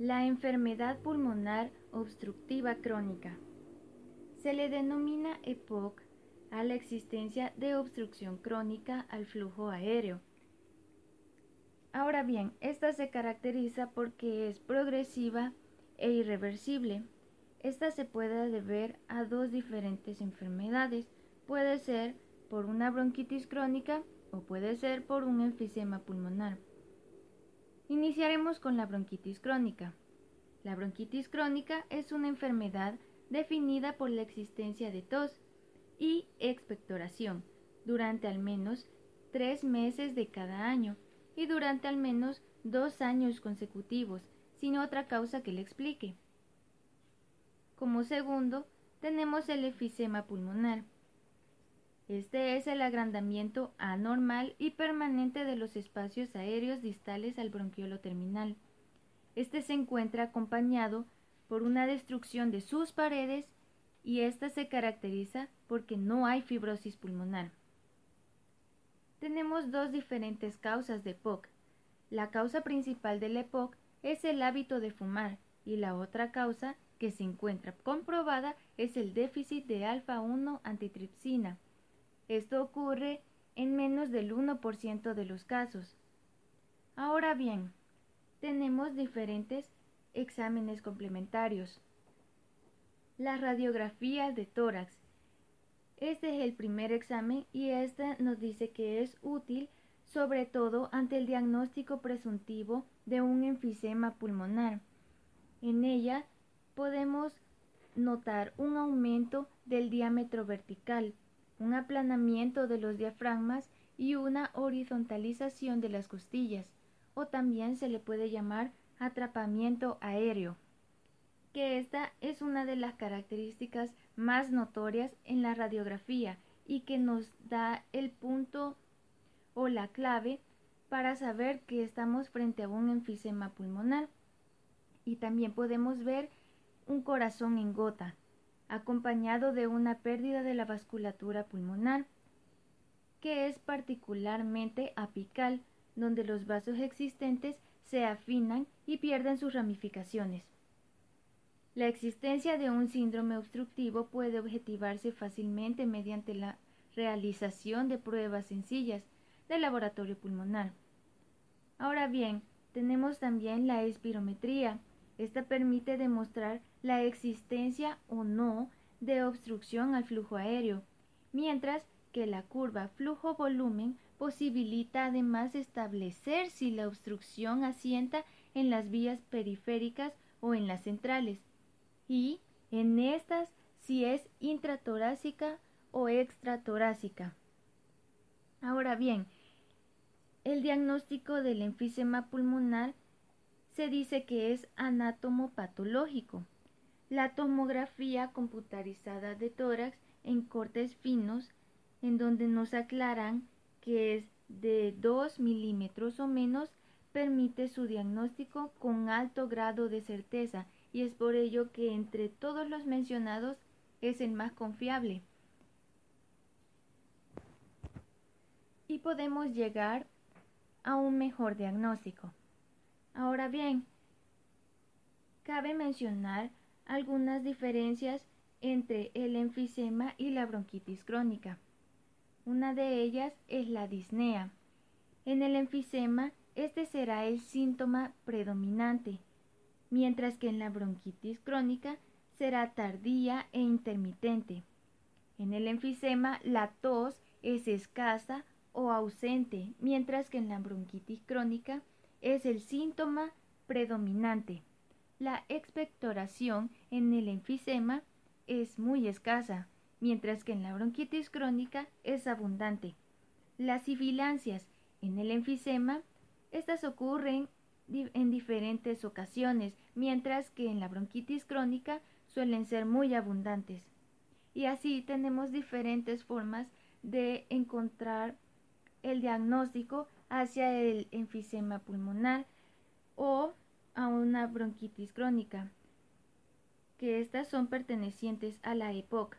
La enfermedad pulmonar obstructiva crónica. Se le denomina EPOC a la existencia de obstrucción crónica al flujo aéreo. Ahora bien, esta se caracteriza porque es progresiva e irreversible. Esta se puede deber a dos diferentes enfermedades. Puede ser por una bronquitis crónica o puede ser por un enfisema pulmonar. Iniciaremos con la bronquitis crónica. La bronquitis crónica es una enfermedad definida por la existencia de tos y expectoración durante al menos tres meses de cada año y durante al menos dos años consecutivos, sin otra causa que le explique. Como segundo, tenemos el efisema pulmonar, este es el agrandamiento anormal y permanente de los espacios aéreos distales al bronquiolo terminal. Este se encuentra acompañado por una destrucción de sus paredes y esta se caracteriza porque no hay fibrosis pulmonar. Tenemos dos diferentes causas de EPOC. La causa principal del EPOC es el hábito de fumar y la otra causa que se encuentra comprobada es el déficit de alfa-1 antitripsina esto ocurre en menos del 1% de los casos. Ahora bien, tenemos diferentes exámenes complementarios. La radiografía de tórax. Este es el primer examen y esta nos dice que es útil sobre todo ante el diagnóstico presuntivo de un enfisema pulmonar. En ella podemos notar un aumento del diámetro vertical, un aplanamiento de los diafragmas y una horizontalización de las costillas, o también se le puede llamar atrapamiento aéreo, que esta es una de las características más notorias en la radiografía y que nos da el punto o la clave para saber que estamos frente a un enfisema pulmonar. Y también podemos ver un corazón en gota, acompañado de una pérdida de la vasculatura pulmonar, que es particularmente apical, donde los vasos existentes se afinan y pierden sus ramificaciones. La existencia de un síndrome obstructivo puede objetivarse fácilmente mediante la realización de pruebas sencillas de laboratorio pulmonar. Ahora bien, tenemos también la espirometría, esta permite demostrar la existencia o no de obstrucción al flujo aéreo, mientras que la curva flujo-volumen posibilita además establecer si la obstrucción asienta en las vías periféricas o en las centrales, y en estas si es intratorácica o extratorácica. Ahora bien, el diagnóstico del enfisema pulmonar se dice que es anatomopatológico. La tomografía computarizada de tórax en cortes finos, en donde nos aclaran que es de 2 milímetros o menos, permite su diagnóstico con alto grado de certeza y es por ello que entre todos los mencionados es el más confiable. Y podemos llegar a un mejor diagnóstico. Ahora bien, cabe mencionar algunas diferencias entre el enfisema y la bronquitis crónica. Una de ellas es la disnea. En el enfisema, este será el síntoma predominante, mientras que en la bronquitis crónica será tardía e intermitente. En el enfisema, la tos es escasa o ausente, mientras que en la bronquitis crónica es el síntoma predominante. La expectoración en el enfisema es muy escasa, mientras que en la bronquitis crónica es abundante. Las sibilancias en el enfisema, estas ocurren en diferentes ocasiones, mientras que en la bronquitis crónica suelen ser muy abundantes. Y así tenemos diferentes formas de encontrar el diagnóstico hacia el enfisema pulmonar o a una bronquitis crónica, que estas son pertenecientes a la EPOC.